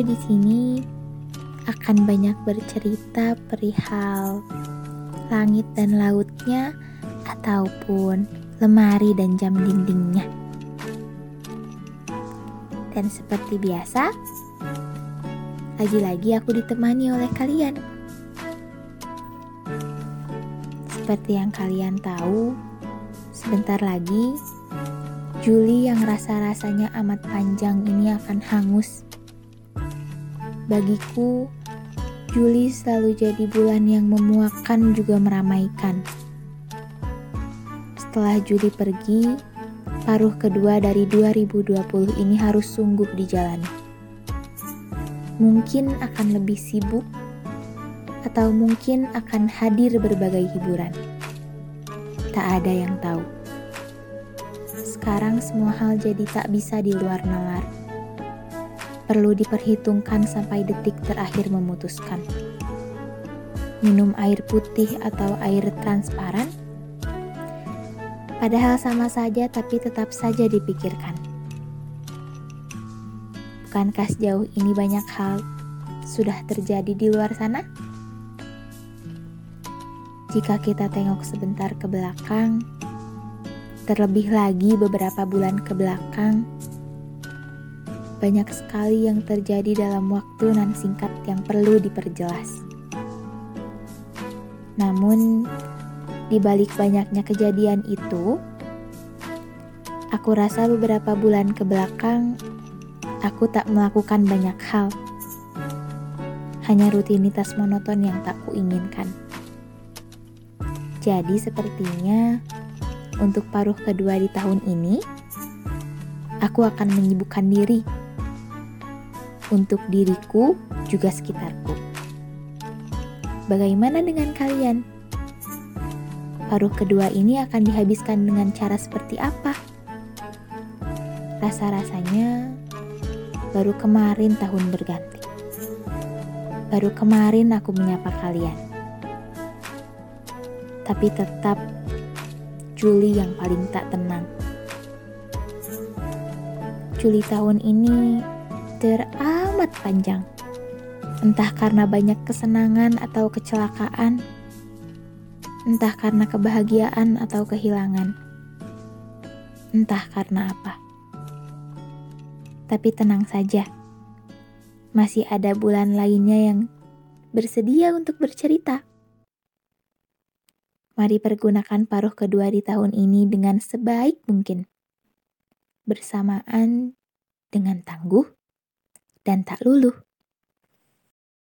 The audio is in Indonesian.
di sini akan banyak bercerita perihal langit dan lautnya ataupun lemari dan jam dindingnya. Dan seperti biasa, lagi-lagi aku ditemani oleh kalian. Seperti yang kalian tahu, sebentar lagi Juli yang rasa-rasanya amat panjang ini akan hangus. Bagiku, Juli selalu jadi bulan yang memuakkan juga meramaikan. Setelah Juli pergi, paruh kedua dari 2020 ini harus sungguh dijalani. Mungkin akan lebih sibuk, atau mungkin akan hadir berbagai hiburan. Tak ada yang tahu sekarang semua hal jadi tak bisa di luar nalar. Perlu diperhitungkan sampai detik terakhir memutuskan. Minum air putih atau air transparan? Padahal sama saja tapi tetap saja dipikirkan. Bukankah sejauh ini banyak hal sudah terjadi di luar sana? Jika kita tengok sebentar ke belakang, Terlebih lagi beberapa bulan ke belakang, banyak sekali yang terjadi dalam waktu nan singkat yang perlu diperjelas. Namun, di balik banyaknya kejadian itu, aku rasa beberapa bulan ke belakang aku tak melakukan banyak hal. Hanya rutinitas monoton yang tak kuinginkan. Jadi sepertinya untuk paruh kedua di tahun ini, aku akan menyibukkan diri untuk diriku juga sekitarku. Bagaimana dengan kalian? Paruh kedua ini akan dihabiskan dengan cara seperti apa? Rasa-rasanya baru kemarin tahun berganti. Baru kemarin aku menyapa kalian. Tapi tetap Juli yang paling tak tenang. Juli tahun ini teramat panjang. Entah karena banyak kesenangan atau kecelakaan, entah karena kebahagiaan atau kehilangan, entah karena apa. Tapi tenang saja, masih ada bulan lainnya yang bersedia untuk bercerita. Mari pergunakan paruh kedua di tahun ini dengan sebaik mungkin. Bersamaan dengan tangguh dan tak luluh.